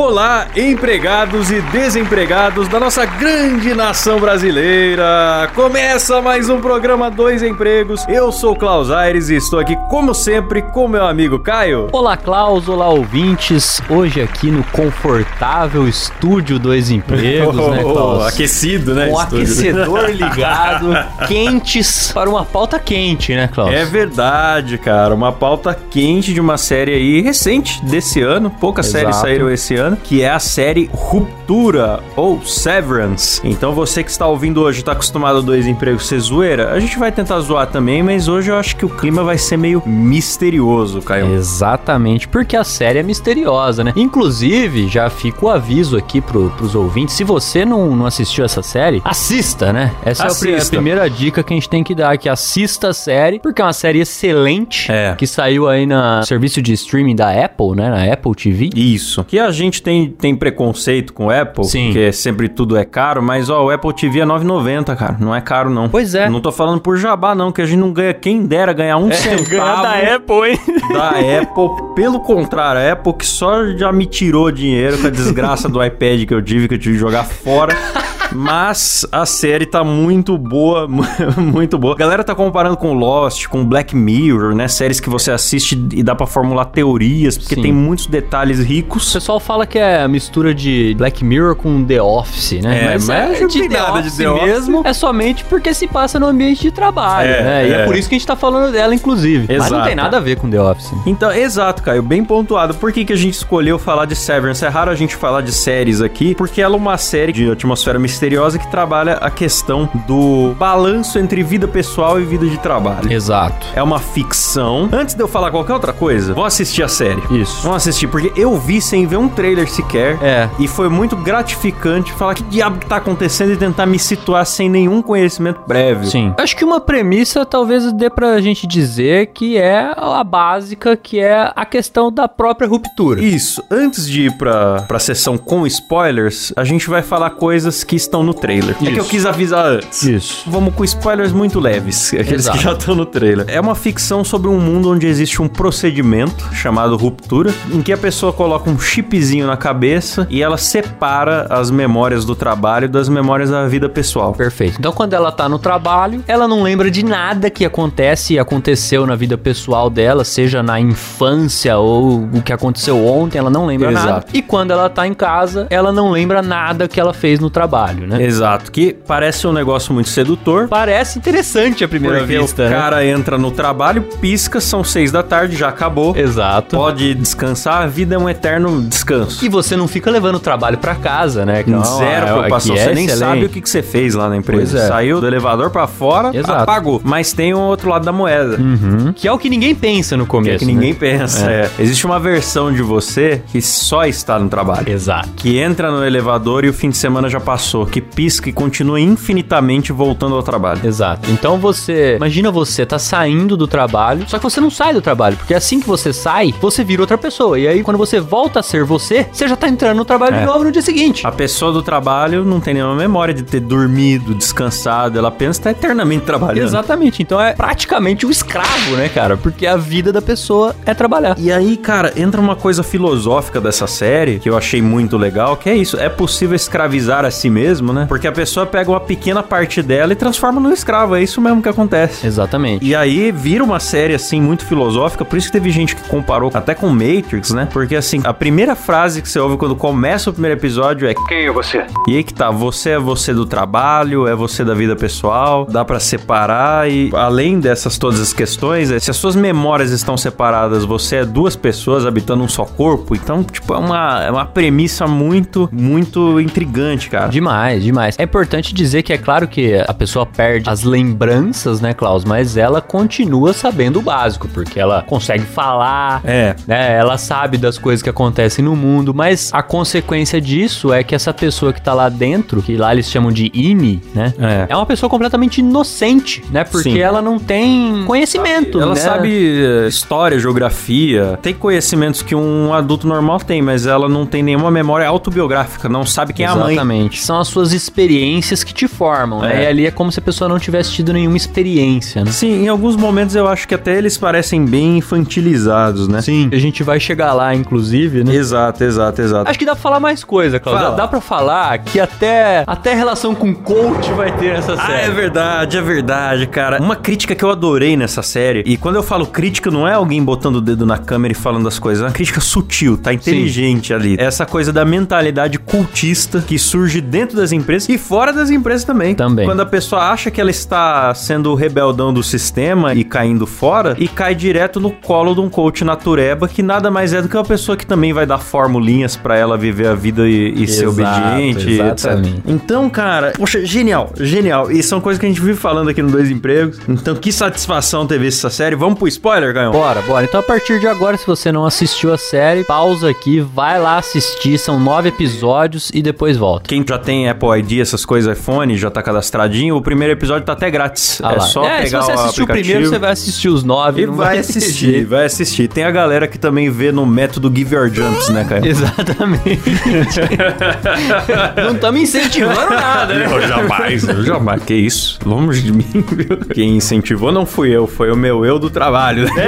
Olá, empregados e desempregados da nossa grande nação brasileira! Começa mais um programa Dois Empregos. Eu sou Klaus Aires e estou aqui, como sempre, com meu amigo Caio. Olá, Klaus, olá, ouvintes. Hoje aqui no confortável estúdio Dois Empregos, né, Klaus? aquecido, né? Estúdio. aquecedor ligado, quentes para uma pauta quente, né, Klaus? É verdade, cara. Uma pauta quente de uma série aí recente desse ano. Poucas Exato. séries saíram esse ano, que é a série Ruptura ou Severance. Então você que está ouvindo hoje, está acostumado a dois empregos ser zoeira, a gente vai tentar zoar também, mas hoje eu acho que o clima vai ser meio misterioso, Caio. Exatamente, porque a série é misteriosa, né? Inclusive, já fica o aviso aqui pro, pros ouvintes, se você não, não assistiu essa série, assista, né? Essa é a pri- a Assista. primeira dica que a gente tem que dar, que assista a série, porque é uma série excelente, É. que saiu aí no serviço de streaming da Apple, né? Na Apple TV. Isso. Que a gente tem, tem preconceito com o Apple, Sim. porque sempre tudo é caro, mas ó, o Apple TV é 9,90, cara. Não é caro, não. Pois é. Não tô falando por jabá, não, que a gente não ganha, quem dera ganhar um centavo Apple, hein? da Apple. Pelo contrário, a Apple que só já me tirou dinheiro com a desgraça do iPad que eu tive, que eu tive que jogar fora. Mas a série tá muito boa, muito boa. A galera tá comparando com Lost, com Black Mirror, né? Séries que você assiste e dá pra formular teorias, porque Sim. tem muitos detalhes O ricos. pessoal fala que é mistura de Black Mirror com The Office, né? É, mas não tem nada de The Office. mesmo. É somente porque se passa no ambiente de trabalho, É, né? E é é. por isso que a gente tá falando dela, inclusive. Mas não Exato. tem nada a ver com The Office. Então, exato, Caio, bem pontuado. Por que, que a gente escolheu falar de Severance? É raro a gente falar de séries aqui, porque ela é uma série de atmosfera misteriosa que trabalha a questão do balanço entre vida pessoal e vida de trabalho. Exato. É uma ficção. Antes de eu falar qualquer outra coisa, vou assistir a série. Isso. Vamos assistir, porque eu vi sem ver um trailer sequer. É. E foi muito gratificante falar que diabo que tá acontecendo e tentar me situar sem nenhum conhecimento prévio. Sim. Acho que uma premissa talvez dê pra gente dizer que é a básica, que é a questão da própria ruptura. Isso. Antes de ir pra, pra sessão com spoilers, a gente vai falar coisas que estão no trailer. É que eu Isso. quis avisar antes. Isso. Vamos com spoilers muito leves, aqueles Exato. que já estão no trailer. É uma ficção sobre um mundo onde existe um procedimento chamado ruptura, em que a pessoa coloca um chipzinho na cabeça e ela separa as memórias do trabalho das memórias da vida pessoal. Perfeito. Então, quando ela tá no trabalho, ela não lembra de nada que acontece e aconteceu na vida pessoal dela, seja na infância ou o que aconteceu ontem, ela não lembra Exato. nada. E quando ela tá em casa, ela não lembra nada que ela fez no trabalho, né? Exato, que parece um negócio muito sedutor. Parece interessante à primeira Porque vista, o né? cara entra no trabalho, pisca, são seis da tarde, já acabou. Exato. Pode descansar, a vida é um eterno descanso. E você não fica levando o trabalho pra casa, né? Que é Zero é- preocupação. que é você nem excelente. sabe o que, que você fez lá na empresa. É. Saiu do elevador pra fora, Exato. apagou. Mas tem um outro lado da moeda. Uhum. Que é o que ninguém pensa no Que começo. é que ninguém né? pensa. é. Existe uma versão de você que só está no trabalho. Exato. Que entra no elevador e o fim de semana já passou. Que pisca e continua infinitamente voltando ao trabalho. Exato. Então você. Imagina você tá saindo do trabalho, só que você não sai do trabalho, porque assim que você sai, você vira outra pessoa. E aí, quando você volta a ser você, você já tá entrando no trabalho É. de novo no dia seguinte. A pessoa do trabalho não tem nenhuma memória de ter dormido, descansado. Ela pensa que está eternamente trabalhando. Exatamente. Então é praticamente o escravo, né, cara? Porque a vida da pessoa é trabalhar. E aí, cara, entra uma coisa filosófica dessa série que eu achei muito legal, que é isso. É possível escravizar a si mesmo, né? Porque a pessoa pega uma pequena parte dela e transforma no escravo. É isso mesmo que acontece. Exatamente. E aí vira uma série assim muito filosófica, por isso que teve gente que comparou até com Matrix, né? Porque assim, a primeira frase que você ouve quando começa o primeiro episódio é Quem é você? e aí que tá, você é você do trabalho, é você da vida pessoal, dá pra separar e além dessas todas as questões, é, se as suas memórias estão separadas, você é duas pessoas habitando um só corpo, então, tipo, é uma, é uma premissa muito, muito intrigante, cara. Demais. Demais, demais. É importante dizer que é claro que a pessoa perde as lembranças, né, Klaus? Mas ela continua sabendo o básico, porque ela consegue falar, É. né? Ela sabe das coisas que acontecem no mundo, mas a consequência disso é que essa pessoa que tá lá dentro, que lá eles chamam de INI, né? É. É uma pessoa completamente inocente, né? Porque Sim. ela não tem conhecimento, Ela né? sabe eh, história, geografia, tem conhecimentos que um adulto normal tem, mas ela não tem nenhuma memória autobiográfica, não sabe quem é a mãe. Exatamente. São as suas experiências que te formam, né? É. E ali é como se a pessoa não tivesse tido nenhuma experiência, né? Sim, em alguns momentos eu acho que até eles parecem bem infantilizados, né? Sim. A gente vai chegar lá, inclusive, né? Exato, exato, exato. Acho que dá pra falar mais coisa, Claudio. Fala. Dá, dá pra falar que até, até relação com coach vai ter nessa Ah, série. é verdade, é verdade, cara. Uma crítica que eu adorei nessa série, e quando eu falo crítica, não é alguém botando o dedo na câmera e falando as coisas, é uma crítica sutil, tá inteligente ali. Essa coisa da mentalidade cultista que surge dentro das empresas e fora das empresas também. Também. Quando a pessoa acha que ela está sendo rebeldão do sistema e caindo fora, e cai direto no colo de um coach natureba, que nada mais é do que uma pessoa que também vai dar formulinhas pra ela viver a vida e, e ser Exato, obediente, etc. exatamente. Então, cara, poxa, genial, genial. E são coisas que a gente vive falando aqui no Dois Empregos. Então, que satisfação ter visto essa série. Vamos pro spoiler, Ganhão? Bora, bora. Então, a partir de agora, se você não assistiu a série, pausa aqui, vai lá assistir. São nove episódios e depois volta. Quem já tem Apple ID, essas coisas, iPhone, já tá cadastradinho, o primeiro episódio tá até grátis. Ah é lá. só é, se pegar você o assistiu o aplicativo. primeiro, você vai assistir os nove. E não vai ter assistir, jeito. vai assistir. Tem a galera que também vê no método Give Your Jumps, né, cara? Exatamente. não estamos incentivando nada, né? Eu jamais, eu jamais. Que isso? Longe de mim, viu? Quem incentivou não fui eu, foi o meu eu do trabalho.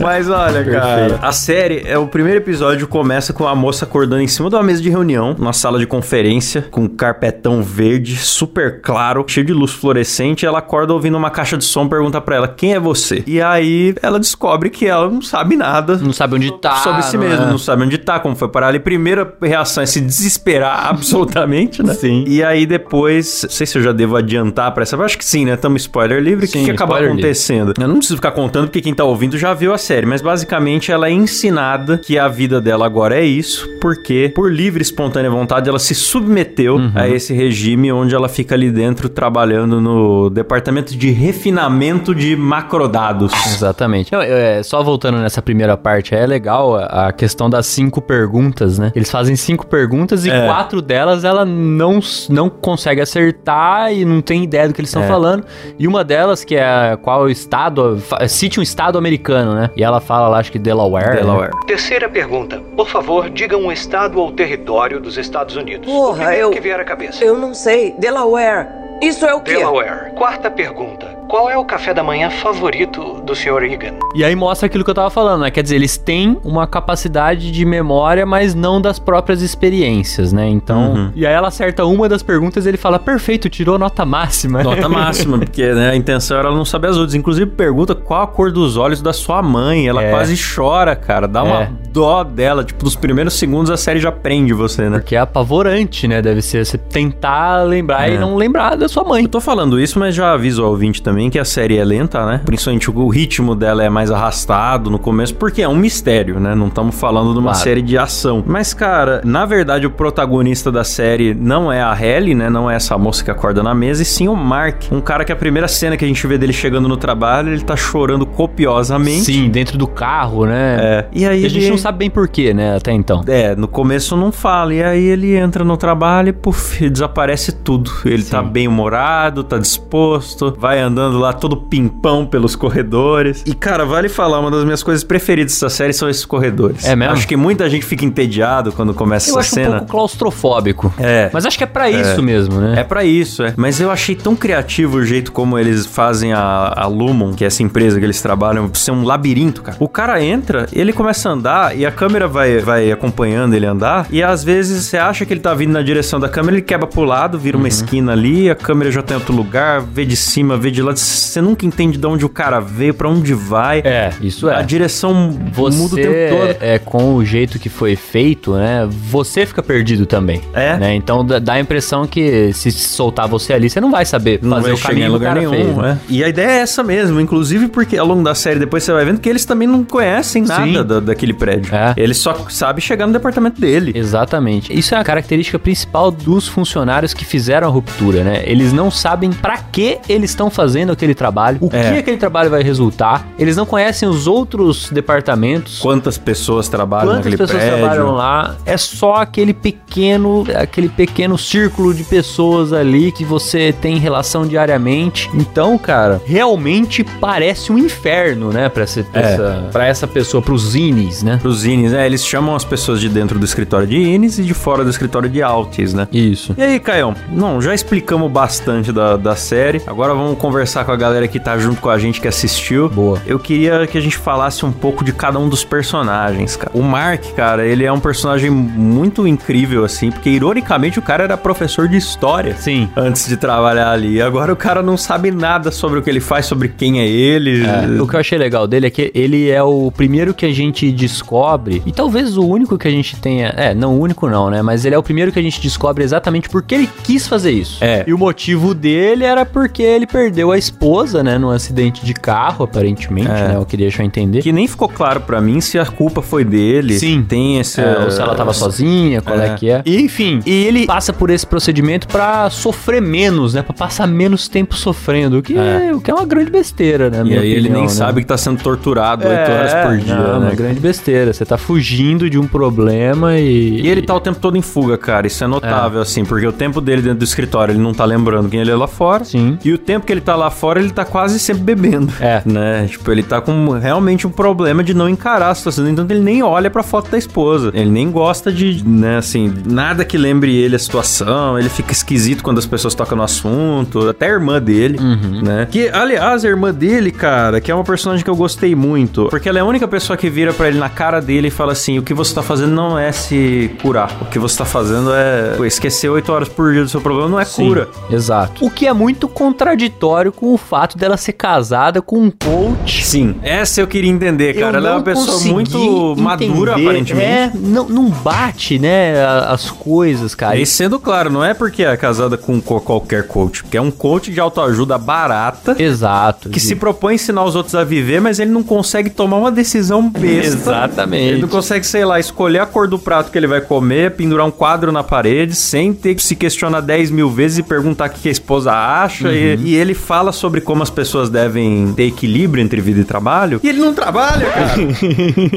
Mas olha, cara, a série, é o primeiro episódio começa com a moça acordando em cima de uma mesa de reunião, numa sala de conferência, com um carpetão verde, super claro, cheio de luz fluorescente, e ela acorda ouvindo uma caixa de som, pergunta pra ela, quem é você? E aí ela descobre que ela não sabe nada Não sabe onde tá. sobre si mesmo, é? não sabe onde tá, como foi parar ali. Primeira reação é se desesperar absolutamente, né? Sim. E aí depois, não sei se eu já devo adiantar pra essa, acho que sim, né? Tamo spoiler livre. O que, que acaba spoiler livre. acontecendo? Eu não preciso ficar contando porque quem tá ouvindo já viu a série, mas basicamente ela é ensinada que a vida dela agora é isso, porque por livre e espontânea vontade ela se submeteu Uhum. a esse regime onde ela fica ali dentro trabalhando no departamento de refinamento de macrodados. Exatamente. Não, é, só voltando nessa primeira parte, é legal a, a questão das cinco perguntas, né? Eles fazem cinco perguntas e É. quatro delas ela não, não consegue acertar e não tem ideia do que eles estão É. falando. E uma delas, que é qual é o estado, cite um estado americano, né? E ela fala lá, acho que Delaware. né? Delaware. Terceira pergunta. Por favor, diga um estado ou território dos Estados Unidos. o Porra, primeiro eu- que vier à cabeça. Eu não sei. Delaware. Isso é o quê? Delaware. Quarta pergunta. Qual é o café da manhã favorito do Sr. Egan? E aí mostra aquilo que eu tava falando, né? Quer dizer, eles têm uma capacidade de memória, mas não das próprias experiências, né? Então. Uhum. E aí ela acerta uma das perguntas e ele fala: perfeito, tirou nota máxima. Nota máxima, porque né, a intenção era ela não saber as outras. Inclusive, pergunta qual a cor dos olhos da sua mãe. Ela É. quase chora, cara. Dá É. uma dó dela. Tipo, nos primeiros segundos a série já prende você, né? Porque é apavorante, né? Deve ser você tentar lembrar É. e não lembrar da sua mãe. Eu tô falando isso, mas já aviso ao ouvinte também que a série é lenta, né? Principalmente o ritmo dela é mais arrastado no começo, porque é um mistério, né? Não estamos falando de uma Claro. série de ação. Mas, cara, na verdade, o protagonista da série não é a Halle, né? Não é essa moça que acorda na mesa, e sim o Mark. Um cara que a primeira cena que a gente vê dele chegando no trabalho, ele tá chorando copiosamente. Sim, dentro do carro, né? É. E aí E a gente ele- não sabe bem porquê, né? Até então. É, no começo não fala. E aí ele entra no trabalho e, puf, desaparece tudo. Ele Sim. tá bem humorado, tá disposto, vai andando lá todo pimpão pelos corredores. E, cara, vale falar, uma das minhas coisas preferidas dessa série são esses corredores. É mesmo? Acho que muita gente fica entediado quando começa Eu essa acho cena. um pouco claustrofóbico. É. Mas acho que é pra isso mesmo, né? É pra isso, é. Mas eu achei tão criativo o jeito como eles fazem a, a Lumon, que é essa empresa que eles trabalham, ser um labirinto, cara. O cara entra, ele começa a andar e a câmera vai, vai acompanhando ele andar. E às vezes você acha que ele tá vindo na direção da câmera, ele quebra pro lado, vira Uhum. uma esquina ali, a câmera já tá em outro lugar, vê de cima, vê de lado. Você nunca entende de onde o cara veio, pra onde vai. É, isso é. A direção Você, muda o tempo todo. é, com o jeito que foi feito, né? Você fica perdido também. É. Né? Então dá a impressão que se soltar você ali, você não vai saber Não fazer vai o caminho em lugar nenhum, fez, né? é. E a ideia é essa mesmo, inclusive porque ao longo da série depois você vai vendo que eles também não conhecem nada da- daquele prédio. É. Eles só sabem chegar no departamento dele. Exatamente. Isso é a característica principal dos funcionários que fizeram a ruptura, né? Eles não sabem pra que eles estão fazendo aquele trabalho, o É. que aquele trabalho vai resultar. Eles não conhecem os outros departamentos. Quantas pessoas trabalham Quantas naquele pessoas prédio? trabalham lá? É só aquele pequeno, aquele pequeno círculo de pessoas ali que você tem relação diariamente. Então, cara, realmente parece um inferno, né, para essa, É. essa, pra essa pessoa, pros Inis, né? Pros Ines, né? Eles chamam as pessoas de dentro do escritório de Ines e de fora do escritório de Altis, né? Isso. E aí, Caião? Não, já explicamos bastante da, da série. Agora vamos conversar com a galera que tá junto com a gente que assistiu. Boa. Eu queria que a gente falasse um pouco de cada um dos personagens, cara. O Mark, cara, ele é um personagem muito incrível, assim, porque ironicamente o cara era professor de história. Sim. Antes de trabalhar ali. Agora o cara não sabe nada sobre o que ele faz, sobre quem é ele. É, o que eu achei legal dele é que ele é o primeiro que a gente descobre, e talvez o único que a gente tenha. É, não o único não, né? Mas ele é o primeiro que a gente descobre exatamente porque ele quis fazer isso. É. E o motivo dele era porque ele perdeu a esposa, né? Num acidente de carro, aparentemente, É. né? O que deixa eu entender. Que nem ficou claro pra mim se a culpa foi dele. Sim. Tem esse. É, ou se ela tava sozinha, qual é. É. que é. E, enfim, e ele passa por esse procedimento pra sofrer menos, né? Pra passar menos tempo sofrendo, o que é, o que é uma grande besteira, né? E aí ele opinião, nem né? sabe que tá sendo torturado oito horas por dia, não, né? uma grande besteira. Você tá fugindo de um problema e. E ele tá o tempo todo em fuga, cara. Isso é notável, assim, porque o tempo dele dentro do escritório, ele não tá lembrando quem ele é lá fora. Sim. E o tempo que ele tá lá fora, ele tá quase sempre bebendo. É. Né? Tipo, ele tá com realmente um problema de não encarar a situação. Então ele nem olha pra foto da esposa. Ele nem gosta de, né, assim, nada que lembre ele a situação. Ele fica esquisito quando as pessoas tocam no assunto. Até a irmã dele, Uhum. né? Que, aliás, a irmã dele, cara, que é uma personagem que eu gostei muito. Porque ela é a única pessoa que vira pra ele na cara dele e fala assim: o que você tá fazendo não é se curar. O que você tá fazendo é esquecer oito horas por dia do seu problema, não é Sim, cura. Exato. O que é muito contraditório com o fato dela ser casada com um coach. Sim, essa eu queria entender, cara. Eu Ela é uma pessoa muito madura, entender. aparentemente. É, não, não bate, né, as coisas, cara. E sendo claro, não é porque é casada com co- qualquer coach, porque é um coach de autoajuda barata Exato. que se propõe a ensinar os outros a viver, mas ele não consegue tomar uma decisão besta. Exatamente. Ele não consegue, sei lá, escolher a cor do prato que ele vai comer, pendurar um quadro na parede, sem ter que se questionar 10 mil vezes e perguntar o que a esposa acha. E, e ele fala sobre como as pessoas devem ter equilíbrio entre vida e trabalho. E ele não trabalha, cara.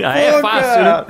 Ah, é fácil, né?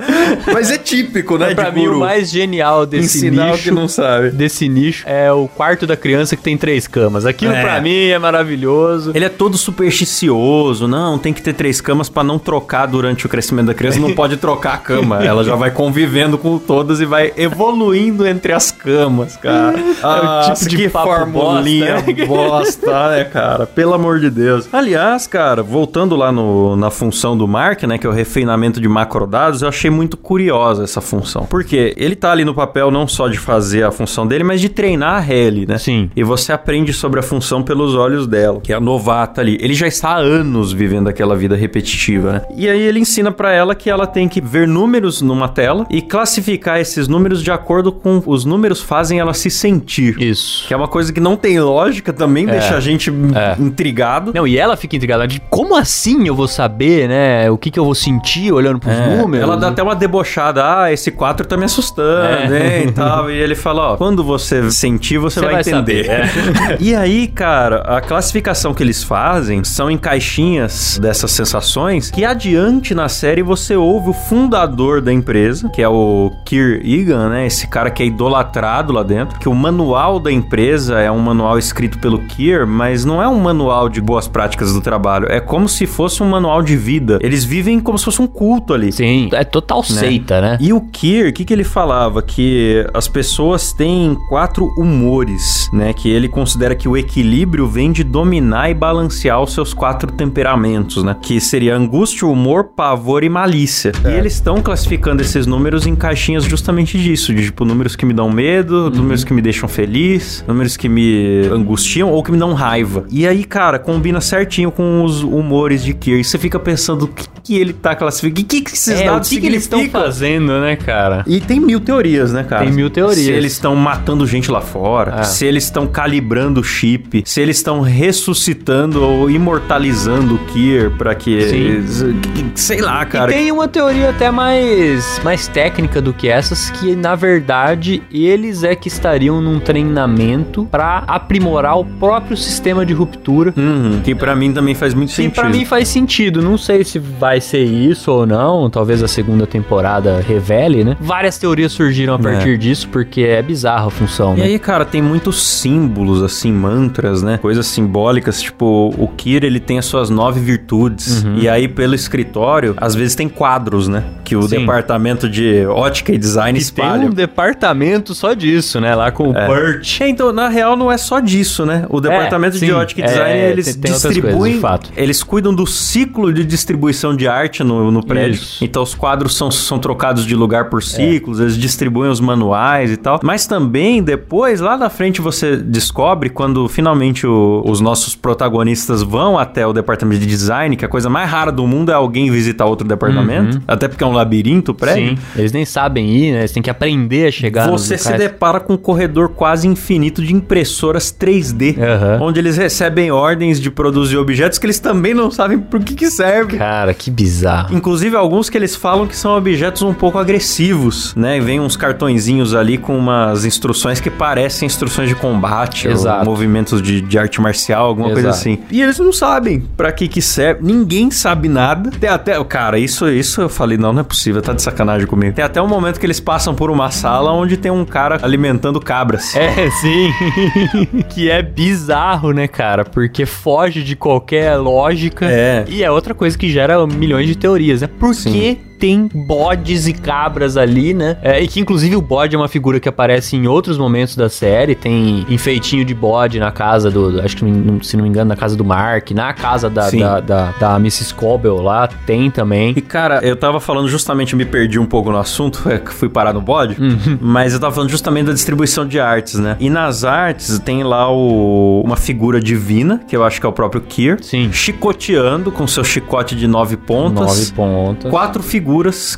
Mas é típico, né? Pra de mim, o mais genial desse Ensinar nicho que não sabe. desse nicho é o quarto da criança que tem três camas. Aquilo É. pra mim é maravilhoso. Ele é todo supersticioso, não, tem que ter três camas pra não trocar durante o crescimento da criança, não pode trocar a cama. Ela já vai convivendo com todas e vai evoluindo entre as camas, cara. Ah, É o tipo de que papo formulinha bosta, né, cara? Pelo amor de Deus. Aliás, cara, voltando lá no, na função do Mark, né, que é o refinamento de macrodados, eu achei muito curiosa essa função. Porque ele tá ali no papel não só de fazer a função dele, mas de treinar a Helly, né? Sim. E você aprende sobre a função pelos olhos dela, que é a novata ali. Ele já está há anos vivendo aquela vida repetitiva, né? E aí ele ensina pra ela que ela tem que ver números numa tela e classificar esses números de acordo com os números fazem ela se sentir. Isso. Que é uma coisa que não tem lógica, também deixa a gente É. intrigado. Não, e ela fica intrigada de como assim eu vou saber, né? O que, que eu vou sentir olhando pros É, números? Ela dá até uma debochada, ah, esse 4 tá me assustando, É. hein, e tal. E ele fala, ó, quando você sentir, você, Você vai, vai entender. saber, e aí, cara, a classificação que eles fazem são em caixinhas dessas sensações que adiante na série você ouve o fundador da empresa, que é o Keir Egan, né, esse cara que é idolatrado lá dentro, que o manual da empresa é um manual escrito pelo Keir, mas não é um manual de boas práticas do trabalho, é como se fosse um manual de vida. Eles vivem como se fosse um culto ali. Sim, é total seita, né? E o Kier, o que, que ele falava? Que as pessoas têm quatro humores, né? Que ele considera que o equilíbrio vem de dominar e balancear os seus quatro temperamentos, né? Que seria angústia, humor, pavor e malícia. E eles estão classificando esses números em caixinhas justamente disso, de tipo números que me dão medo, números que me deixam feliz, números que me angustiam ou que me dão raiva. E aí, cara, combina certinho com os humores de Kier. E você fica pensando o que, que ele tá classificando. O que, que esses É, o dados que, que eles estão fazendo, né, cara? E tem mil teorias, né, cara? Tem mil teorias. Se eles estão matando gente lá fora, É. se eles estão calibrando o chip, se eles estão ressuscitando ou imortalizando o Kier pra que. que- Sei lá, cara. E tem uma teoria até mais, mais técnica do que essas, que na verdade eles é que estariam num treinamento pra aprimorar o próprio sistema de ruptura. Uhum, que pra mim também faz muito sentido. pra mim faz sentido. Não sei se vai ser isso ou não. Talvez a segunda temporada revele, né? Várias teorias surgiram a partir disso, porque é bizarra a função, E né? aí, cara, tem muitos símbolos, assim, mantras, né? Coisas simbólicas, tipo, o Kira, ele tem as suas nove virtudes. Uhum. E aí, pelo escritório, às vezes tem quadros, né? Que o Sim. departamento de ótica e design E tem espalha. um departamento só disso, né? Lá com o Burt. É, então, na real, não é só disso, né? O departamento de e É, design, é, eles tem- distribuem. coisas, de fato. Eles cuidam do ciclo de distribuição de arte no, no prédio. Isso. Então, os quadros são, são trocados de lugar por ciclos, eles distribuem os manuais e tal. Mas também, depois, lá na frente, você descobre, quando finalmente o- os nossos protagonistas vão até o departamento de design, que a coisa mais rara do mundo é alguém visitar outro departamento. Até porque é um labirinto o prédio. Uhum. Sim, eles nem sabem ir, né? Eles têm que aprender a chegar Você se depara com um corredor quase infinito de impressoras 3D, Aham. onde eles recebem ordens de produzir objetos que eles também não sabem por que, que serve. Cara, que bizarro. Inclusive alguns que eles falam que são objetos um pouco agressivos, né? Vem uns cartõezinhos ali com umas instruções que parecem instruções de combate, Exato. movimentos de, de arte marcial, alguma coisa Exato. assim. E eles não sabem pra que que serve. Ninguém sabe nada. Tem até, cara, isso, isso eu falei, não, não é possível, tá de sacanagem comigo. Tem até um momento que eles passam por uma sala onde tem um cara alimentando cabras. É, sim. que é bizarro, né, cara? Porque foge de qualquer lógica. É. E é outra coisa que gera milhões de teorias, né? Por Sim. que tem bodes e cabras ali, né? É, e que inclusive o bode é uma figura que aparece em outros momentos da série. Tem enfeitinho de bode na casa do. do- Acho que se não me engano, na casa do Mark, na casa da, da, da, da Mrs. Cobble lá, tem também. E cara, eu tava falando justamente, me perdi um pouco no assunto, é que fui parar no bode, mas eu tava falando justamente da distribuição de artes, né? E nas artes tem lá o, uma figura divina, que eu acho que é o próprio Kier, Sim. chicoteando com seu chicote de nove pontas. Nove pontas. Quatro figuras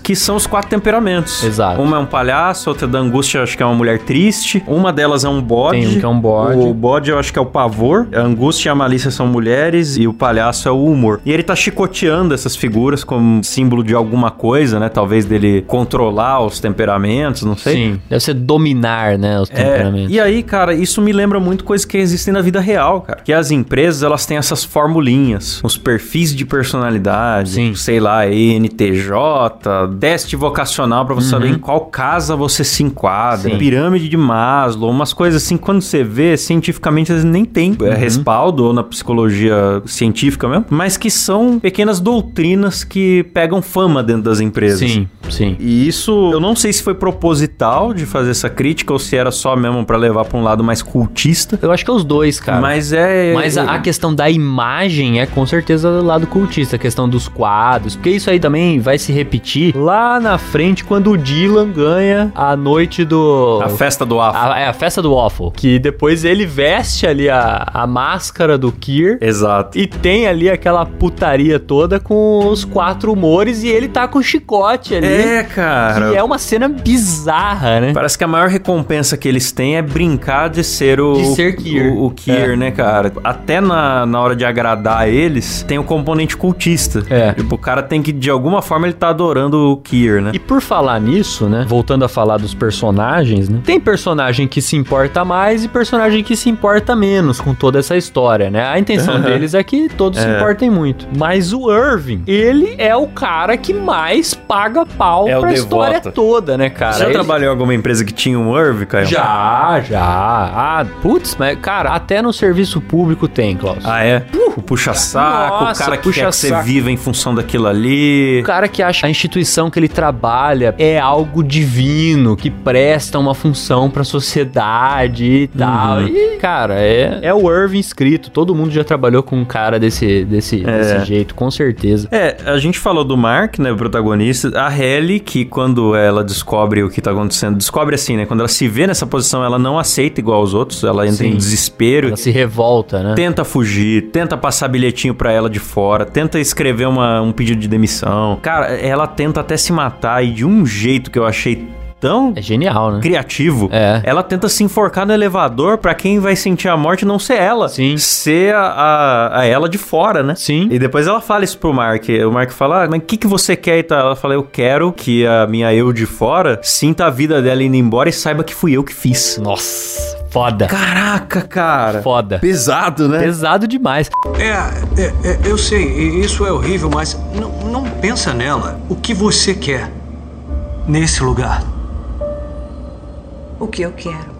que são os quatro temperamentos. Exato. Uma é um palhaço, outra é da angústia, acho que é uma mulher triste. Uma delas é um bode. Tem um que é um bode. O bode eu acho que é o pavor. A angústia e a malícia são mulheres. E o palhaço é o humor. E ele tá chicoteando essas figuras como símbolo de alguma coisa, né? Talvez dele controlar os temperamentos, não sei. Sim. Deve ser dominar, né? Os É, temperamentos. e aí, cara, isso me lembra muito coisas que existem na vida real, cara. Que as empresas, elas têm essas formulinhas, os perfis de personalidade, Sim. sei lá, NTJ, teste vocacional pra você saber em qual casa você se enquadra, Uhum. Sim. pirâmide de Maslow, umas coisas assim, quando você vê, cientificamente eles nem têm Uhum. respaldo ou na psicologia científica mesmo, mas que são pequenas doutrinas que pegam fama dentro das empresas. Sim, sim. E isso, eu não sei se foi proposital de fazer essa crítica ou se era só mesmo pra levar pra um lado mais cultista. Eu acho que é os dois, cara. Mas é. Mas a, a questão da imagem é com certeza do lado cultista, a questão dos quadros, porque isso aí também vai se repetir lá na frente quando o Dylan ganha a noite do. A festa do afro. A- é a festa do Waffle. Que depois ele veste ali a, a máscara do Kier. Exato. E tem ali aquela putaria toda com os quatro humores e ele tá com chicote ali. É, cara. Que é uma cena bizarra, né? Parece que a maior recompensa que eles têm é brincar de ser o. De ser Kier. O, o Kier, É. né, cara? Até na, na hora de agradar eles, tem o componente cultista. É. Tipo, o cara tem que, de alguma forma, ele tá adorando o Kier, né? E por falar nisso, né? Voltando a falar dos personagens, né? Tem personagem que se importa mais e personagem que se importa menos com toda essa história, né? A intenção deles é que todos se É. importem muito. Mas o Irving, ele é o cara que mais paga pau É pra devoto. história toda, né, cara? Você já Ele- trabalhou em alguma empresa que tinha um Irv, Caio? Já, já. Ah, putz, mas, cara, até no serviço público tem, Klaus. Ah, é? puxa-saco, o cara que quer que você viva em função daquilo ali. O cara que acha instituição que ele trabalha é algo divino, que presta uma função pra sociedade e tal. Uhum. E, cara, é, é o Irving escrito. Todo mundo já trabalhou com um cara desse, desse, É. desse jeito, com certeza. É, a gente falou do Mark, né, o protagonista. A Ellie, que quando ela descobre o que tá acontecendo, descobre assim, né, quando ela se vê nessa posição, ela não aceita igual aos outros, ela entra Sim. em desespero. Ela se revolta, né? Tenta fugir, tenta passar bilhetinho pra ela de fora, tenta escrever uma- um pedido de demissão. Cara, ela tenta até se matar e de um jeito que eu achei tão É genial, né? criativo. É. Ela tenta se enforcar no elevador pra quem vai sentir a morte não ser ela. Sim. Ser a, a, a ela de fora, né? Sim. E depois ela fala isso pro Mark. O Mark fala, ah, mas o que, que você quer e tal? Ela fala, eu quero que a minha eu de fora sinta a vida dela indo embora e saiba que fui eu que fiz. Nossa, foda. Caraca, cara. Foda. Pesado, né? Pesado demais. É, é, é, eu sei, isso é horrível, mas não, não pensa nela. O que você quer nesse lugar? O que eu quero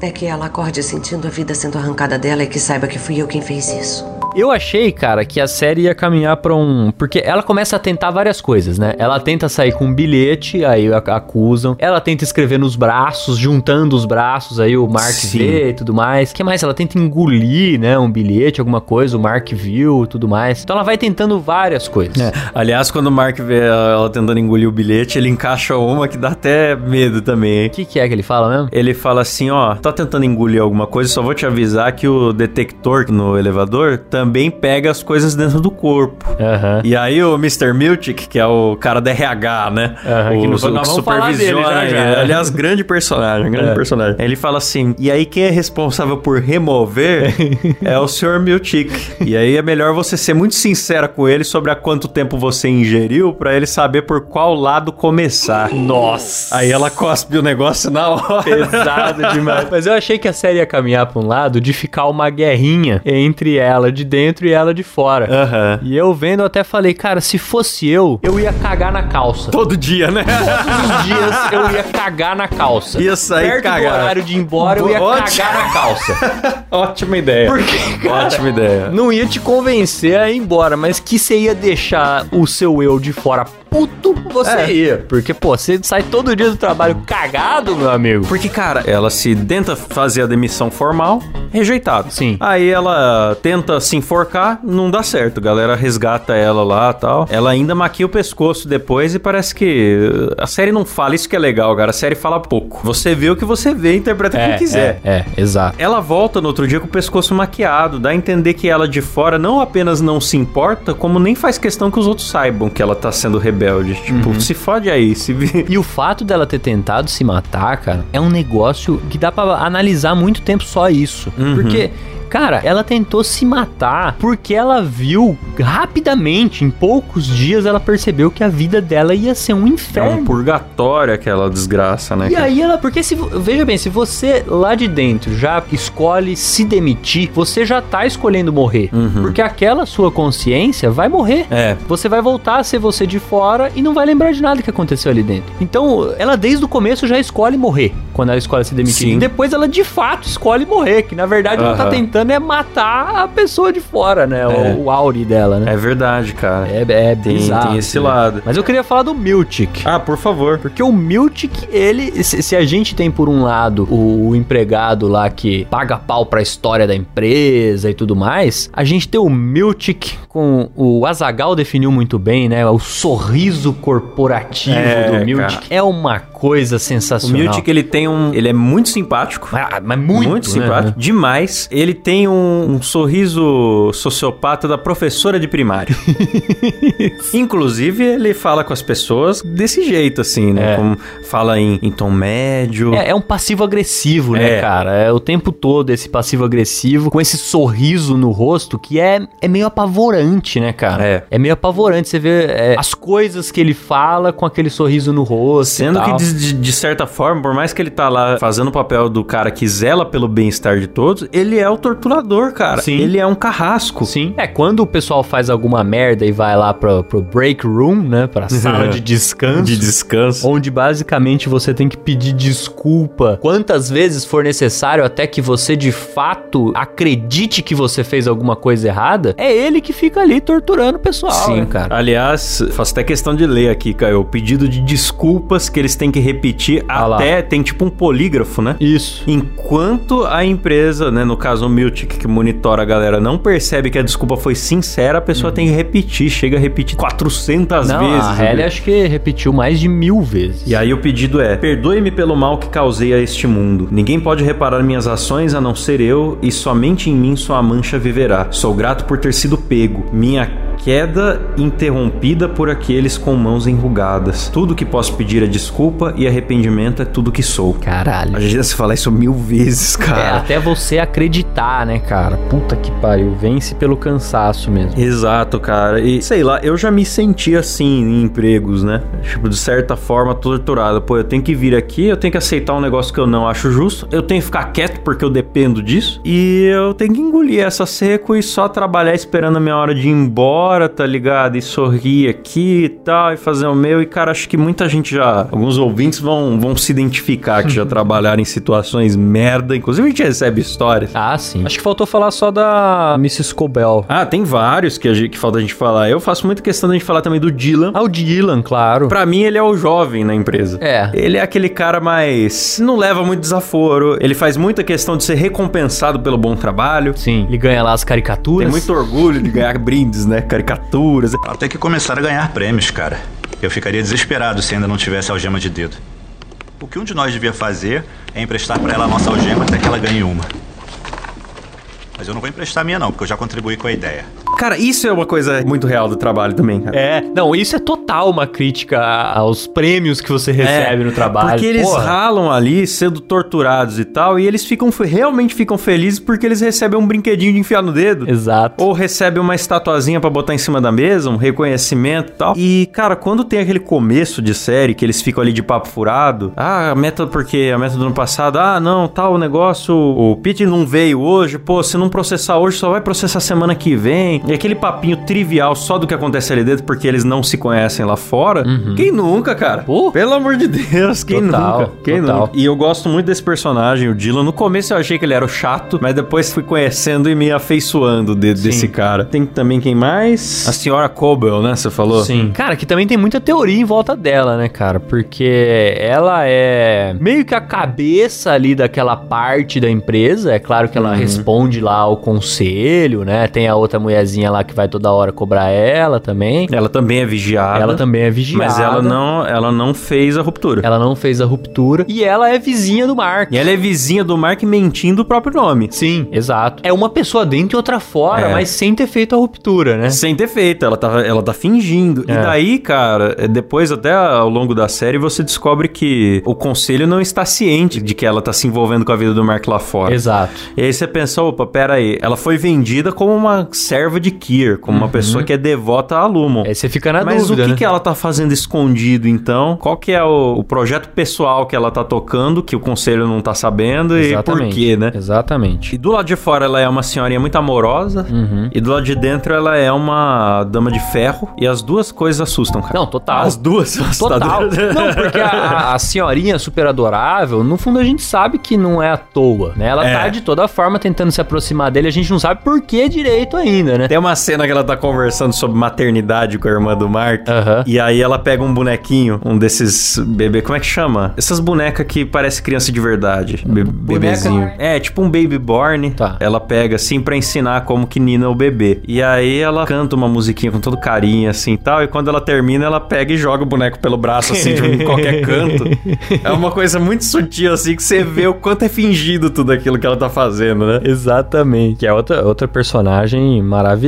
é que ela acorde sentindo a vida sendo arrancada dela e que saiba que fui eu quem fez isso. Eu achei, cara, que a série ia caminhar pra um. Porque ela começa a tentar várias coisas, né? Ela tenta sair com um bilhete, aí acusam. Ela tenta escrever nos braços, juntando os braços, aí o Mark Sim. vê e tudo mais. O que mais? Ela tenta engolir, né? Um bilhete, alguma coisa, o Mark viu e tudo mais. Então ela vai tentando várias coisas. É, Aliás, quando o Mark vê ela tentando engolir o bilhete, ele encaixa uma que dá até medo também, hein? O que, que é que ele fala mesmo? Ele fala assim, ó, tá tentando engolir alguma coisa, só vou te avisar que o detector no elevador também pega as coisas dentro do corpo. Aham. E aí o Mr. Miltic, que é o cara da RH, né? Aham, o, que não- o dele já, já. ele. Aliás, grande personagem, grande É. personagem. Ele fala assim, e aí quem é responsável por remover é o Sr. Miltic. E aí é melhor você ser muito sincera com ele sobre há quanto tempo você ingeriu pra ele saber por qual lado começar. Nossa! Aí ela cospe o negócio na hora. Pesado demais. Mas eu achei que a série ia caminhar pra um lado de ficar uma guerrinha entre ela de dentro e ela de fora. Aham. E eu vendo, eu até falei, cara, se fosse eu, eu ia cagar na calça. Todo dia, né? Todos os dias eu ia cagar na calça. Ia sair Perto cagar. do horário de ir embora, eu ia Ótimo. cagar na calça. Ótima ideia. Porque, cara, Ótima ideia. não ia te convencer a ir embora, mas que você ia deixar o seu eu de fora puto, você É. ia. Porque, pô, você sai todo dia do trabalho cagado, meu amigo. Porque, cara, ela se tenta fazer a demissão formal, rejeitado. Sim. Aí ela tenta se enforcar, não dá certo. A galera resgata ela lá tal. Ela ainda maquia o pescoço depois e parece que uh, a série não fala isso que é legal, cara. A série fala pouco. Você vê o que você vê, interpreta como quiser. É, é, exato. Ela volta no outro dia com o pescoço maquiado, dá a entender que ela de fora não apenas não se importa, como nem faz questão que os outros saibam que ela tá sendo rebelde. Tipo, se fode aí, se vi- E o fato dela ter tentado se matar, cara, é um negócio que dá pra analisar muito tempo só isso. Porque. Cara, ela tentou se matar porque ela viu rapidamente, em poucos dias, ela percebeu que a vida dela ia ser um É inferno. um purgatório aquela desgraça, né? E aí ela, porque se, veja bem, se você lá de dentro já escolhe se demitir, você já tá escolhendo morrer. Porque aquela sua consciência vai morrer. É. Você vai voltar a ser você de fora e não vai lembrar de nada que aconteceu ali dentro. Então, ela desde o começo já escolhe morrer quando ela escolhe se demitir. Sim. E depois ela de fato escolhe morrer, que na verdade ela tá Aham. Tentando é matar a pessoa de fora, né? É. O, o auri dela, né? É verdade, cara. É, é, Tem- bizarro, tem esse né? lado. Mas eu queria falar do Miltic. Ah, por favor. Porque o Miltic, ele. Se, se a gente tem por um lado o, o empregado lá que paga pau pra história da empresa e tudo mais, a gente tem o Miltic com. O Azagal definiu muito bem, né? O sorriso corporativo É, do Miltic. cara. É uma coisa O sensacional. Miltic, ele tem um... Ele é muito simpático. Ah, mas muito, né? simpático. Demais. Ele tem um, um sorriso sociopata da professora de primário. Inclusive, ele fala com as pessoas desse jeito, assim, né? É. Como fala em, em tom médio. É, é um passivo-agressivo, né, É. cara? É o tempo todo esse passivo-agressivo, com esse sorriso no rosto, que é, é meio apavorante, né, cara? É. meio apavorante você ver é, as coisas que ele fala com aquele sorriso no rosto. Sendo que, tal. De, de- certa forma, por mais que ele tá lá fazendo o papel do cara que zela pelo bem-estar de todos, ele é o torturador, cara. Sim. Ele é um carrasco. Sim. É, quando o pessoal faz alguma merda e vai lá pro, pro break room, né? Pra sala de descanso. De descanso. Onde basicamente você tem que pedir desculpa quantas vezes for necessário até que você de fato acredite que você fez alguma coisa errada, é ele que fica ali torturando o pessoal. Sim, né, cara. Aliás, faço até questão de ler aqui, Caio, o pedido de desculpas que eles têm que repetir Ah lá. até tem tipo um polígrafo, né? Isso. Enquanto a empresa, né, no caso o Miltic, que monitora a galera, não percebe que a desculpa foi sincera, a pessoa tem que repetir, chega a repetir 400 Não, vezes. a? Halle acho que repetiu mais de mil vezes. E aí o pedido é: perdoe-me pelo mal que causei a este mundo. Ninguém pode reparar minhas ações a não ser eu, e somente em mim sua mancha viverá. Sou grato por ter sido pego. Minha queda interrompida por aqueles com mãos enrugadas. Tudo que posso pedir é desculpa e arrependimento é tudo que sou. Caralho. A gente se falar isso mil vezes, É, cara. até você acreditar, né, cara? Puta que pariu. Vence pelo cansaço mesmo. Exato, cara. E sei lá, eu já me senti assim em empregos, né? Tipo, de certa forma, torturado. Pô, eu tenho que vir aqui, eu tenho que aceitar um negócio que eu não acho justo, eu tenho que ficar quieto porque eu dependo disso, e eu tenho que engolir essa seco e só trabalhar esperando a minha hora de ir embora, tá ligado? E sorrir aqui e tal, e fazer o meu. E, cara, acho que muita gente já. Alguns ouvintes vão, vão se identificar que já trabalharam em situações merda. Inclusive, a gente recebe histórias. Ah, sim. Acho que faltou falar só da Mrs. Cobell. Ah, tem vários que, a gente, que falta a gente falar. Eu faço muita questão da gente falar também do Dylan. Ah, o Dylan, claro. Pra mim, ele é o jovem na empresa. É. Ele é aquele cara mais. não leva muito desaforo. Ele faz muita questão de ser recompensado pelo bom trabalho. Sim, ele ganha lá as caricaturas. Tem muito orgulho de ganhar brindes, né? Caricaturas. Que começar a ganhar prêmios, cara. Eu ficaria desesperado se ainda não tivesse algema de dedo. O que um de nós devia fazer é emprestar pra ela a nossa algema até que ela ganhe uma. Mas eu não vou emprestar minha não, porque eu já contribuí com a ideia. Cara, isso é uma coisa muito real do trabalho também, cara. É, não, isso é total uma crítica aos prêmios que você recebe no trabalho. É, Porque eles Porra. ralam ali, sendo torturados e tal, e eles ficam realmente ficam felizes porque eles recebem um brinquedinho de enfiar no dedo. Exato. Ou recebe uma estatuazinha pra botar em cima da mesa, um reconhecimento e tal. E, cara, quando tem aquele começo de série que eles ficam ali de papo furado, ah, a meta porque a meta do ano passado, ah, não, tal, o negócio, o Pete não veio hoje, pô, se não processar hoje, só vai processar semana que vem. E aquele papinho trivial só do que acontece ali dentro porque eles não se conhecem lá fora. Quem nunca, cara? Pô. Pelo amor de Deus, quem Total, nunca? Quem total. nunca? E eu gosto muito desse personagem, o Dylan. No começo eu achei que ele era o chato, mas depois fui conhecendo e me afeiçoando de- desse cara. Tem também quem mais? A senhora Cobel, né? Você falou? Sim. Cara, que também tem muita teoria em volta dela, né, cara? Porque ela é meio que a cabeça ali daquela parte da empresa. É claro que ela Uhum. responde lá ao conselho, né? Tem a outra mulherzinha lá que vai toda hora cobrar ela também. Ela também é vigiada. Ela também é vigiada. Mas ela não, ela não fez a ruptura. Ela não fez a ruptura. E ela é vizinha do Mark. E ela é vizinha do Mark mentindo o próprio nome. Sim, exato. É uma pessoa dentro e outra fora, É. mas sem ter feito a ruptura, né? Sem ter feito, ela tá, ela tá fingindo. É. E daí, cara, é, depois até ao longo da série você descobre que o conselho não está ciente de que ela tá se envolvendo com a vida do Mark lá fora. Exato. E aí você pensa, opa, pera aí, ela foi vendida como uma serva de Kier, como uma pessoa que é devota a Lumon. Aí você fica na Mas dúvida, o que, né? que ela tá fazendo escondido, então? Qual que é o, o projeto pessoal que ela tá tocando, que o conselho não tá sabendo e por quê, né? Exatamente. E do lado de fora ela é uma senhorinha muito amorosa, Uhum. e do lado de dentro ela é uma dama de ferro, e as duas coisas assustam, cara. Não, total. As duas são Total. Não, porque a, a senhorinha super adorável, no fundo a gente sabe que não é à toa, né? Ela É. tá de toda forma tentando se aproximar dele, a gente não sabe por que direito ainda, né? Tem uma cena que ela tá conversando sobre maternidade com a irmã do Mark. E aí ela pega um bonequinho, um desses bebê, como é que chama? Essas bonecas que parece criança de verdade. Be bebezinho. É, tipo um baby born. Tá. Ela pega assim pra ensinar como que nina o bebê. E aí ela canta uma musiquinha com todo carinho assim e tal. E quando ela termina, ela pega e joga o boneco pelo braço assim de um- qualquer canto. É uma coisa muito sutil assim que você vê o quanto é fingido tudo aquilo que ela tá fazendo, né? Exatamente. Que é outra, outra personagem maravilhosa,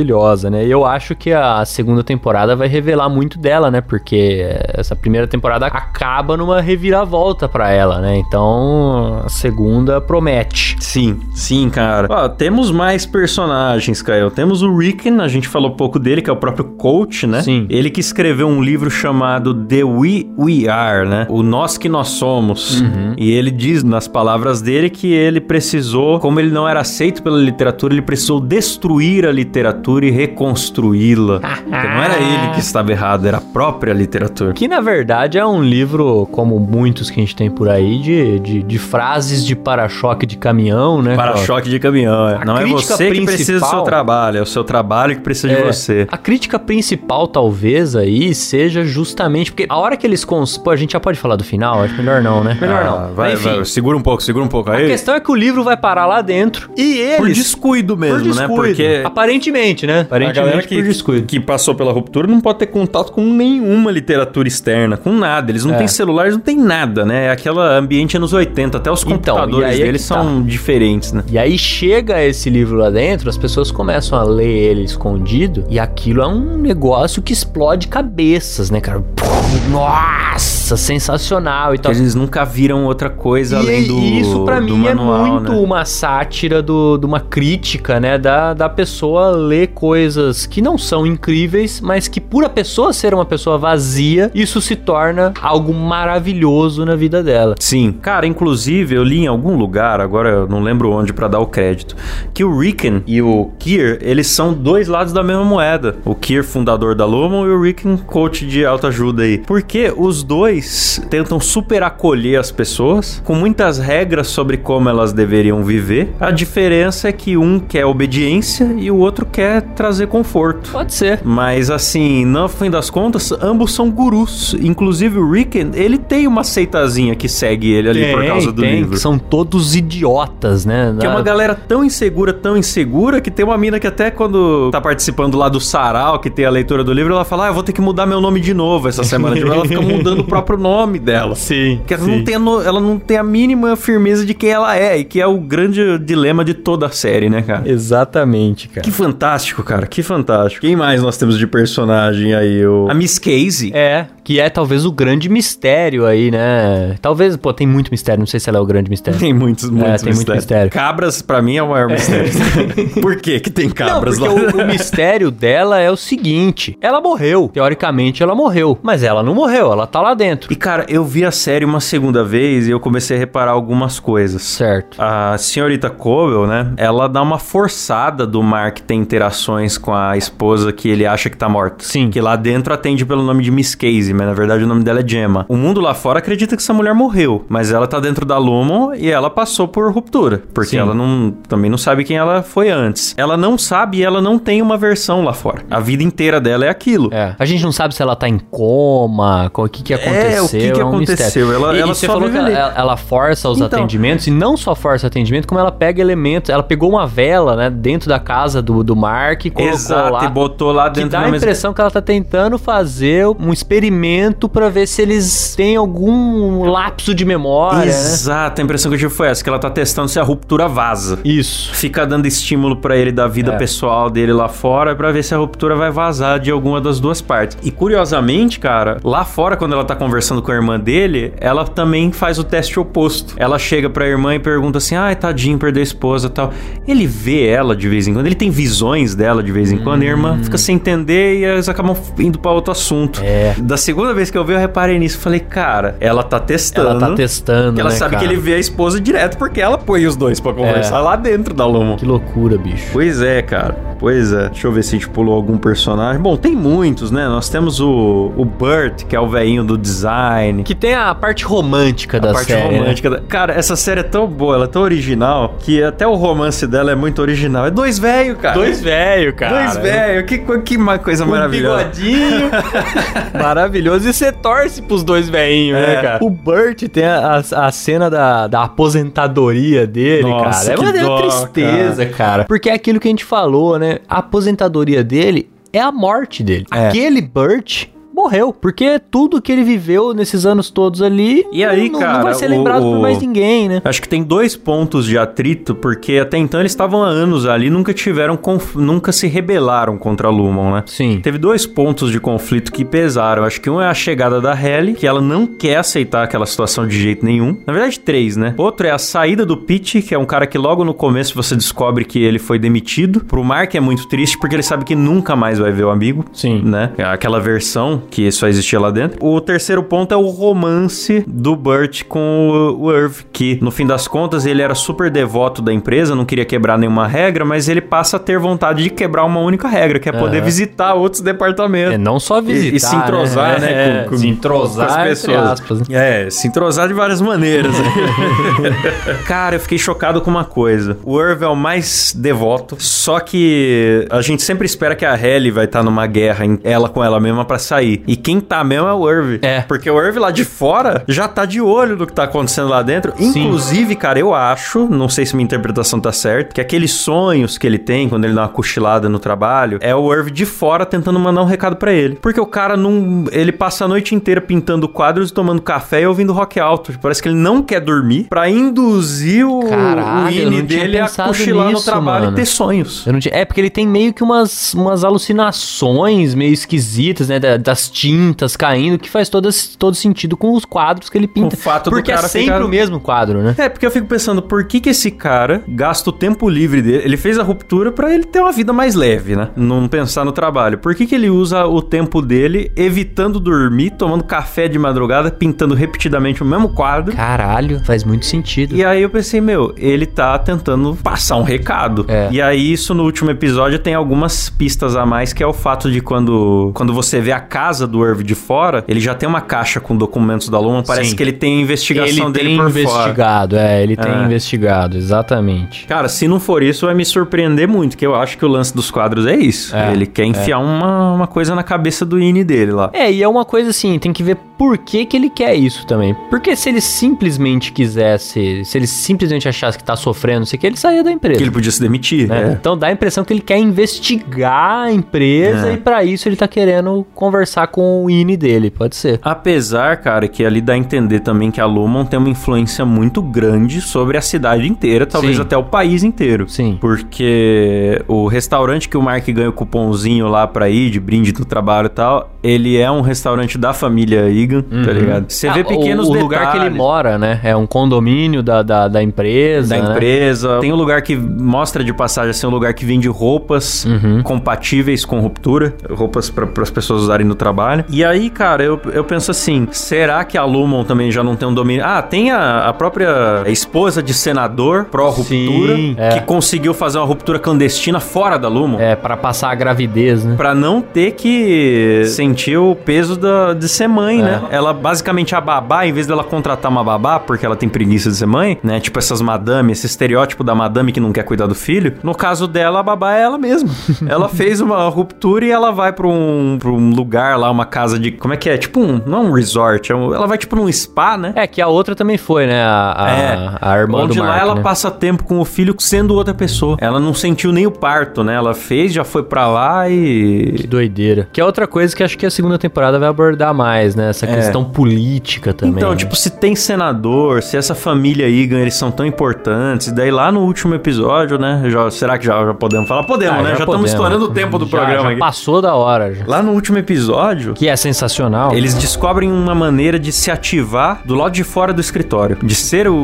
né? E eu acho que a segunda temporada vai revelar muito dela, né? Porque essa primeira temporada acaba numa reviravolta pra ela, né? Então a segunda promete. Sim, sim, cara. Ó, temos mais personagens, Caio. Temos o Ricken, a gente falou pouco dele, que é o próprio coach, né? Sim. Ele que escreveu um livro chamado The We We Are, né? O Nós Que Nós Somos. E ele diz nas palavras dele que ele precisou, como ele não era aceito pela literatura, ele precisou destruir a literatura e reconstruí-la. Porque não era ele que estava errado, era a própria literatura. Que na verdade é um livro, como muitos que a gente tem por aí, de, de, de frases de para-choque de caminhão, né? Para-choque de caminhão, é. A Não é você que precisa do seu trabalho, é o seu trabalho que precisa de É, você. A crítica principal, talvez, aí, seja justamente porque a hora que eles cons... Pô, a gente já pode falar do final? Acho melhor não, né? Melhor Ah, não. Vai, Mas, enfim, vai, segura um pouco, segura um pouco a aí. questão é que o livro vai parar lá dentro e eles... Por descuido mesmo, por descuido. né? Porque Aparentemente, né? galera que, por descuido. que passou pela ruptura não pode ter contato com nenhuma literatura externa, com nada. Eles não É. têm celular, eles não têm nada, né? É aquela ambiente anos 80, até os Então, computadores e é deles que tá. são diferentes, né? E aí chega esse livro lá dentro, as pessoas começam a ler ele escondido, e aquilo é um negócio que explode cabeças, né, cara? Pô, Nossa, sensacional e tal. Eles nunca viram outra coisa além do e isso pra do mim manual, é muito né? uma sátira do, de uma crítica, né? Da, da pessoa ler coisas que não são incríveis, mas que por a pessoa ser uma pessoa vazia, isso se torna algo maravilhoso na vida dela. Sim. Cara, inclusive, eu li em algum lugar, agora eu não lembro onde pra dar o crédito, que o Ricken e o Kier, eles são dois lados da mesma moeda. O Kier, fundador da Lumon, e o Ricken, coach de autoajuda aí. Porque os dois tentam super acolher as pessoas, com muitas regras sobre como elas deveriam viver. A diferença é que um quer obediência e o outro quer trazer conforto. Pode ser. Mas assim, no fim das contas, ambos são gurus. Inclusive o Ricken, ele tem uma seitazinha que segue ele ali por causa do tem, livro. são todos idiotas, né? Que é uma galera tão insegura, tão insegura, que tem uma mina que até quando tá participando lá do sarau, que tem a leitura do livro, ela fala, ah, eu vou ter que mudar meu nome de novo essa semana. Tipo, ela fica mudando o próprio nome dela. Sim. Porque ela não, tem a no- ela não tem a mínima firmeza de quem ela é, e que é o grande dilema de toda a série, né, cara? Exatamente, cara. Que fantástico, cara, que fantástico. Quem mais nós temos de personagem aí? O... A Miss Casey. É, que é talvez o grande mistério aí, né? Talvez, pô, tem muito mistério, não sei se ela é o grande mistério. Tem muitos, muitos tem muito mistério. Cabras, pra mim, é o maior mistério. Por que que tem cabras não, lá? porque o, o mistério dela é o seguinte: ela morreu. Teoricamente, ela morreu. Mas ela não morreu, ela tá lá dentro. E, cara, eu vi a série uma segunda vez e eu comecei a reparar algumas coisas. Certo. A senhorita Cobel, né? Ela dá uma forçada do Mark ter interações com a esposa que ele acha que tá morta. Sim. Que lá dentro atende pelo nome de Miss Casey, mas na verdade o nome dela é Gemma. O mundo lá fora acredita que essa mulher morreu, mas ela tá dentro da Lumon e ela passou por ruptura. Porque Sim. ela não, também não sabe quem ela foi antes. Ela não sabe e ela não tem uma versão lá fora. A vida inteira dela é aquilo. É. A gente não sabe se ela tá em coma, co- o que que aconteceu. É, o que que um aconteceu? mistério. Ela- e, ela e você falou que ela, ela força os Então. atendimentos, e não só força atendimento, como ela pega elementos. Ela pegou uma vela, né, dentro da casa do, do Mark colocou Exato, lá. e botou lá Que dentro dá da a mesma- impressão que ela tá tentando fazer um experimento pra ver se eles têm algum lapso de memória, né? Exato, a impressão que eu tive foi essa, que ela tá testando se a ruptura vaza. Isso. Fica dando estímulo pra ele da vida É. pessoal dele lá fora pra ver se a ruptura vai vazar de alguma das duas partes. E curiosamente, cara, lá fora quando ela tá conversando com a irmã dele, ela também faz o teste oposto. Ela chega pra irmã e pergunta assim: "Ai, tadinho, perdeu a esposa", e tal. Ele vê ela de vez em quando, ele tem visões dela de vez em quando, e a irmã fica sem entender e eles acabam indo pra outro assunto. É. Da segunda vez que eu vi, eu reparei nisso, falei: "Cara, ela tá testando". Ela tá testando, Ela né, sabe cara? que ele vê a esposa direto porque ela põe os dois pra conversar É. lá dentro da Lomo. Que loucura, bicho. Pois é, cara. Pois é. Deixa eu ver se a gente pulou algum personagem. Bom, tem muitos, né? Nós temos o, o Burt, que é o velhinho do design. Que tem a parte romântica da a parte série. né? romântica. da- Cara, essa série é tão boa, ela é tão original, que até o romance dela é muito original. É dois velhos, cara. Dois velho, cara. Dois velhos. Que, que ma- coisa Um maravilhosa. bigodinho. Maravilhoso. E você torce pros dois velhinhos, né, É. cara? O Burt tem a, a, a cena da, da aposentadoria dele, Nossa, cara. É uma é uma dó, tristeza, cara. Porque é aquilo que a gente falou, né? A aposentadoria dele é a morte dele. É. Aquele Burt morreu. Porque tudo que ele viveu nesses anos todos ali E aí, não, cara, não vai ser o- lembrado por o- mais ninguém, né? Acho que tem dois pontos de atrito, porque até então eles estavam há anos ali, nunca tiveram, conf- nunca se rebelaram contra a Lumon, né? Sim. Teve dois pontos de conflito que pesaram. Acho que um é a chegada da Halle, que ela não quer aceitar aquela situação de jeito nenhum. Na verdade, três, né? Outro é a saída do Pete, que é um cara que logo no começo você descobre que ele foi demitido. Pro Mark é muito triste, porque ele sabe que nunca mais vai ver o amigo. Sim. Né? Aquela versão que só existia lá dentro. O terceiro ponto é o romance do Burt com o- Irv, que no fim das contas ele era super devoto da empresa, não queria quebrar nenhuma regra, mas ele passa a ter vontade de quebrar uma única regra, que é poder Aham. visitar outros departamentos. É, não só E- visitar, e, se entrosar, né? É, com, com- se entrosar, com as pessoas. aspas, né? É, se entrosar de várias maneiras. Cara, eu fiquei chocado com uma coisa. O Irv é o mais devoto, só que a gente sempre espera que a Halle vai estar numa guerra, em- ela com ela mesma, pra sair. E quem tá mesmo é o Irv. É. Porque o Irv lá de fora já tá de olho no que tá acontecendo lá dentro. Sim. Inclusive, cara, eu acho, não sei se minha interpretação tá certa, que aqueles sonhos que ele tem quando ele dá uma cochilada no trabalho é o Irv de fora tentando mandar um recado pra ele. Porque o cara não. Ele passa a noite inteira pintando quadros, tomando café e ouvindo rock alto. Parece que ele não quer dormir pra induzir o, Caralho, o Ine dele a cochilar no nisso, trabalho mano. e ter sonhos. Tinha- É porque ele tem meio que umas, umas alucinações meio esquisitas, né? da- Tintas caindo, que faz todo, todo sentido com os quadros que ele pinta. O fato do porque cara é sempre ficar- o mesmo quadro, né? É, porque eu fico pensando, por que que esse cara gasta o tempo livre dele? Ele fez a ruptura pra ele ter uma vida mais leve, né? Não pensar no trabalho. Por que que ele usa o tempo dele evitando dormir, tomando café de madrugada, pintando repetidamente o mesmo quadro? Caralho, faz muito sentido. E aí eu pensei, meu, ele tá tentando passar um recado. É. E aí isso no último episódio tem algumas pistas a mais, que é o fato de quando, quando você vê a casa do Irv de fora, ele já tem uma caixa com documentos da Luma, parece Sim. que ele tem investigação ele dele tem por fora. investigado, é, ele tem É. investigado, exatamente. Cara, se não for isso, vai me surpreender muito, que eu acho que o lance dos quadros é isso. É, ele quer enfiar uma, uma coisa na cabeça do Ine dele lá. É, e é uma coisa assim, tem que ver por que, que ele quer isso também. Porque se ele simplesmente quisesse, se ele simplesmente achasse que tá sofrendo, não sei o que, ele saía da empresa. Que ele podia se demitir, né? né? Então dá a impressão que ele quer investigar a empresa É. e pra isso ele tá querendo conversar com o INE dele, pode ser. Apesar, cara, que ali dá a entender também que a Lumon tem uma influência muito grande sobre a cidade inteira, talvez Sim. até o país inteiro. Sim. Porque o restaurante que o Mark ganha o cupomzinho lá pra ir, de brinde do trabalho e tal, ele é um restaurante da família Egan, tá ligado? Você vê Ah, pequenos o, o detalhes. lugar que ele mora, né? É um condomínio da, da, da empresa. da né? empresa. Tem um lugar que mostra de passagem assim, um lugar que vende roupas Uhum. compatíveis com ruptura, roupas para as pessoas usarem no trabalho. E aí, cara, eu, eu penso assim, será que a Lumon também já não tem um domínio? Ah, tem a, a própria esposa de senador pró-ruptura Sim, é. que conseguiu fazer uma ruptura clandestina fora da Lumon. É, pra passar a gravidez, né? Pra não ter que sentir o peso da, de ser mãe, É. né? Ela, basicamente, a babá, em vez dela contratar uma babá, porque ela tem preguiça de ser mãe, né? Tipo essas madame, esse estereótipo da madame que não quer cuidar do filho. No caso dela, a babá é ela mesma. ela fez uma ruptura e ela vai pra um, pra um lugar lá, uma casa de... Como é que é? Tipo um... Não um resort. é um- ela vai tipo num spa, né? É, que a outra também foi, né? A, a, É. a irmã Onde do Mark, lá ela né? passa tempo com o filho sendo outra pessoa. Ela não sentiu nem o parto, né? Ela fez, já foi pra lá e... Que doideira. Que é outra coisa que acho que a segunda temporada vai abordar mais, né? Essa É. questão política também. Então, né? tipo, se tem senador, se essa família Egan, eles são tão importantes, daí lá no último episódio, né? Já, será que já, já podemos falar? Podemos, Ah, né? Já estamos podemos. estourando o tempo do Já- programa já aqui. passou da hora. Já. Lá no último episódio, Que é sensacional. eles descobrem uma maneira de se ativar do lado de fora do escritório. De ser o,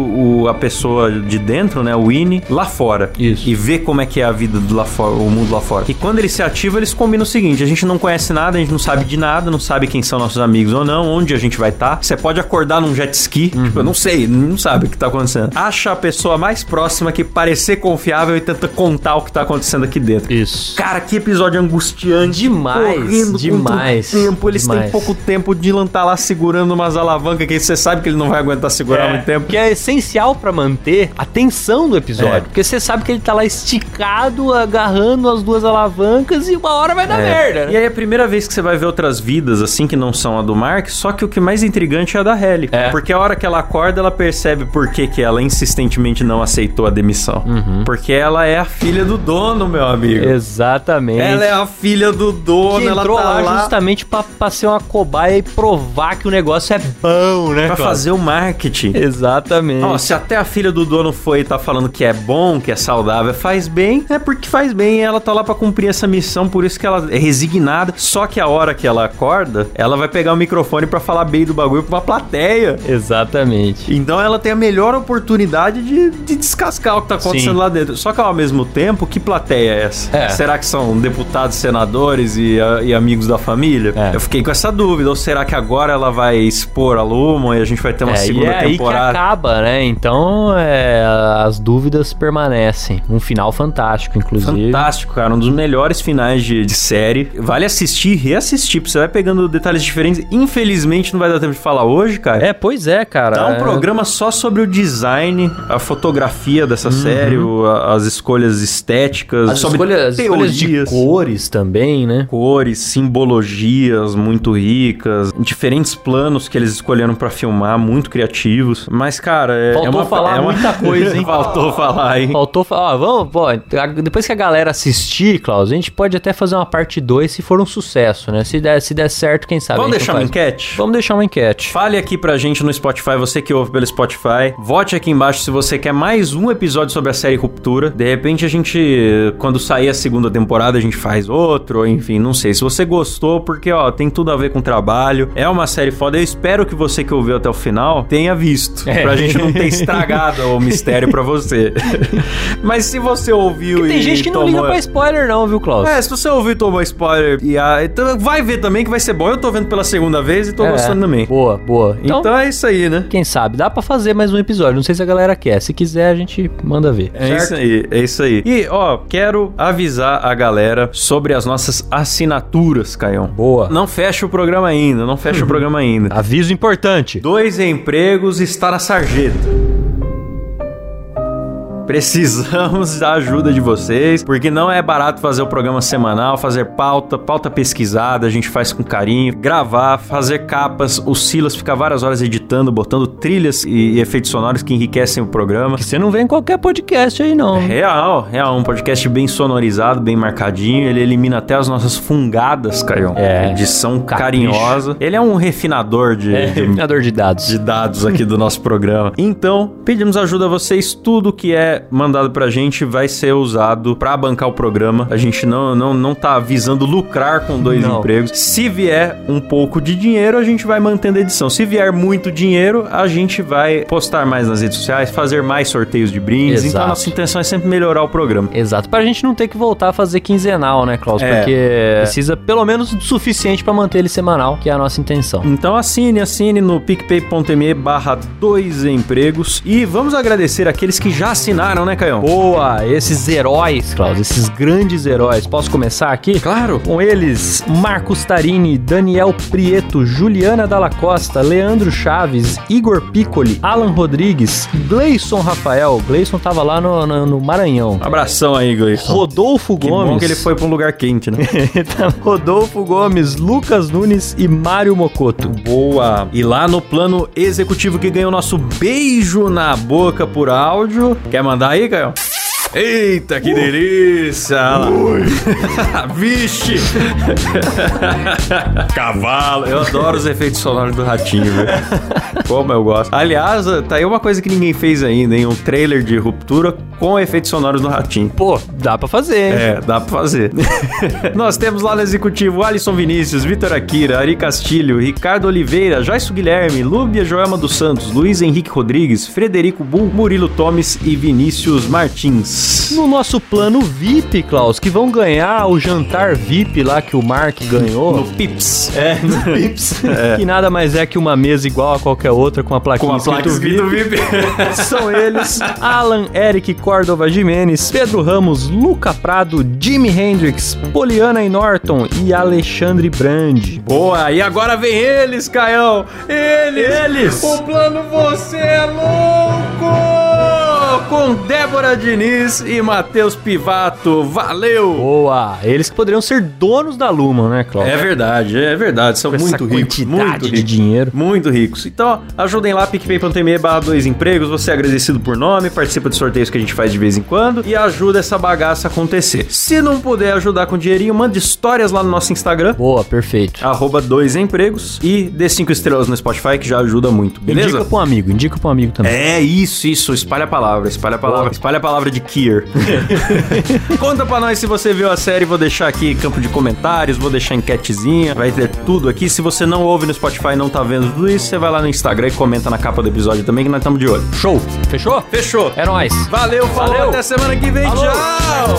o- a pessoa de dentro, né? O Winnie, lá fora. Isso. E ver como é que é a vida do lá fora, o mundo lá fora. E quando eles se ativam, eles combinam o seguinte: a gente não conhece nada, a gente não sabe de nada, não sabe quem são nossos amigos ou não, onde a gente vai estar. Você pode acordar num jet ski, Uhum. tipo, eu não sei, não sabe o que tá acontecendo. Acha a pessoa mais próxima que parecer confiável e tenta contar o que tá acontecendo aqui dentro. Isso. Cara, que episódio angustiante. Demais, correndo demais, tempo. Eles têm demais. pouco tempo. Dylan tá lá segurando umas alavancas que você sabe que ele não vai aguentar segurar muito tempo. Que é essencial pra manter a tensão do episódio. É. Porque você sabe que ele tá lá esticado, agarrando as duas alavancas e uma hora vai dar É. merda, né? E aí é a primeira vez que você vai ver outras vidas, assim, que não são a do Mark, só que o que mais intrigante é a da Halle. É. Porque a hora que ela acorda, ela percebe por que, que ela insistentemente não aceitou a demissão. Porque ela é a filha do dono, meu amigo. Exatamente. Ela é a filha do dono, que ela entrou tá lá, lá justamente pra, pra ser uma cobaia e provar que o negócio é bom, né? pra Cláudio? fazer o marketing. Exatamente. Ó, se até a filha do dono foi e tá falando que é bom, que é saudável, faz bem, é porque faz bem. Ela tá lá pra cumprir essa missão, por isso que ela é resignada. Só que a hora que ela acorda, ela vai pegar o microfone pra falar bem do bagulho pra uma plateia. Exatamente. Então ela tem a melhor oportunidade de, de descascar o que tá acontecendo Sim. lá dentro. Só que ao mesmo tempo, que plateia é essa? É. Será que são deputados, senadores e, e amigos da família? É. Eu fiquei com essa dúvida. Ou será que agora ela vai expor a Lumon e a gente vai ter uma É, segunda e é aí que temporada? acaba, né? Então, é, as dúvidas permanecem. Um final fantástico, inclusive. Fantástico, cara. Um dos melhores finais de, de série. Vale assistir e reassistir, porque você vai pegando detalhes diferentes. Infelizmente, não vai dar tempo de falar hoje, cara. É, pois é, cara. Dá um É- programa só sobre o design, a fotografia dessa série, o- a- as escolhas estéticas, Uhum. As sobre escolhas, as escolhas de teorias. cores também, né? Cores, muito ricas, diferentes planos que eles escolheram pra filmar, muito criativos. Mas, cara, é, Faltou é uma, falar é uma- muita coisa, hein? Faltou falar, hein? Faltou falar, ó, vamos, pô, depois que a galera assistir, Klaus, a gente pode até fazer uma parte 2 se for um sucesso, né? Se der, se der certo, quem sabe. Vamos deixar uma enquete? Vamos deixar uma enquete. Fale aqui pra gente no Spotify, você que ouve pelo Spotify. Vote aqui embaixo se você quer mais um episódio sobre a série Ruptura. De repente a gente, quando sair a segunda temporada, a gente faz outro, ou enfim, não sei. Se você gostou, porque ó, tem tudo a ver com trabalho. É uma série foda. Eu espero que você que ouviu até o final tenha visto. É. Pra gente não ter estragado o mistério pra você. Mas se você ouviu e. Tem gente que não tomou... liga pra spoiler, não, viu, Klaus? É, se você ouviu e tomou spoiler, e a... então vai ver também que vai ser bom. Eu tô vendo pela segunda vez e tô É. gostando também. Boa, boa. Então, Então, é isso aí, né? quem sabe, dá pra fazer mais um episódio. Não sei se a galera quer. Se quiser, a gente manda ver. É certo? isso aí, é isso aí. E, ó, quero avisar a galera sobre as nossas assinaturas, Caião. Boa. Não fecha o programa ainda, não fecha o programa ainda. Aviso importante. Dois empregos está na sarjeta. Precisamos da ajuda de vocês, porque não é barato fazer o programa semanal, fazer pauta, pauta pesquisada, a gente faz com carinho, gravar, fazer capas, o Silas fica várias horas editando, botando trilhas e, efeitos sonoros que enriquecem o programa. Que você não vê em qualquer podcast aí, não. Real, real, um podcast bem sonorizado, bem marcadinho. Ele elimina até as nossas fungadas, Caião. É. Edição Capricho. carinhosa. Ele é um refinador de, É, de, refinador de dados. de dados aqui do nosso programa. Então, pedimos ajuda a vocês. Tudo que é mandado pra gente vai ser usado pra bancar o programa. A gente não, não, não tá visando lucrar com dois Não. empregos. Se vier um pouco de dinheiro, a gente vai mantendo a edição. Se vier muito dinheiro, a gente vai postar mais nas redes sociais, fazer mais sorteios de brindes. Então, Exato. a nossa intenção é sempre melhorar o programa. Exato, pra gente não ter que voltar a fazer quinzenal, né, Klaus? É. Porque precisa pelo menos do suficiente pra manter ele semanal, que é a nossa intenção. Então assine, assine no picpay.me barra dois empregos e vamos agradecer aqueles que já assinaram, né, Caião? Boa, esses heróis, Klaus, esses grandes heróis. Posso começar aqui? Claro. Com eles, Marcos Tarini, Daniel Prieto, Juliana Dalla Costa, Leandro Chaves, Igor Piccoli, Alan Rodrigues, Gleison Rafael. Gleison tava lá no, no- no Maranhão. Abração aí, Gleison. Rodolfo Que Gomes. bom que ele foi pra um lugar quente, né? Rodolfo Gomes, Lucas Nunes e Mário Mocoto. Boa! E lá no plano executivo que ganhou nosso beijo na boca por áudio. Quer mandar aí, Caio? Eita, que delícia! Vixe! Cavalo! Eu adoro os efeitos sonoros do ratinho, velho. Como eu gosto. Aliás, tá aí uma coisa que ninguém fez ainda, hein? Um trailer de ruptura com efeitos sonoros do ratinho. Pô, dá pra fazer, hein? É, dá pra fazer. Nós temos lá no executivo Alisson Vinícius, Vitor Akira, Ari Castilho, Ricardo Oliveira, Jaisso Guilherme, Lúbia Joelma dos Santos, Luiz Henrique Rodrigues, Frederico Bull, Murilo Tomes e Vinícius Martins. No nosso plano VIP, Klaus, que vão ganhar o jantar VIP lá que o Mark ganhou. No Pips. É, no Pips. Que nada mais é que uma mesa igual a qualquer outra com a plaquinha Com a placa escrito VIP. São eles Alan Eric Córdova Jimenez, Pedro Ramos, Luca Prado, Jimi Hendrix, Poliana e Norton e Alexandre Brandi. Boa, e agora vem eles, Caião! Eles! Eles! O plano Você é Louco! Com Débora Diniz e Matheus Pivato. Valeu! Boa! Eles que poderiam ser donos da Luma, né, Cláudio? É verdade, é verdade. São Com muito ricos. Muito de ricos. dinheiro. Muito ricos. Então, ajudem lá, picpay.me barra dois empregos. Você é agradecido por nome, participa de sorteios que a gente faz de vez em quando e ajuda essa bagaça a acontecer. Se não puder ajudar com dinheirinho, mande histórias lá no nosso Instagram. Boa, perfeito. Arroba dois empregos e dê cinco estrelas no Spotify que já ajuda muito, beleza? Indica pra um amigo, indica pra um amigo também. É isso, isso. Espalha a palavra, espalha a palavra, espalha a palavra de Kier. Conta pra nós se você viu a série, vou deixar aqui campo de comentários, vou deixar enquetezinha, vai ter tudo aqui. Se você não ouve no Spotify e não tá vendo tudo isso, você vai lá no Instagram e comenta na capa do episódio também que nós estamos de olho. Show! Fechou? Fechou! É nóis! Valeu, falou, Valeu. até semana que vem, Falou. tchau!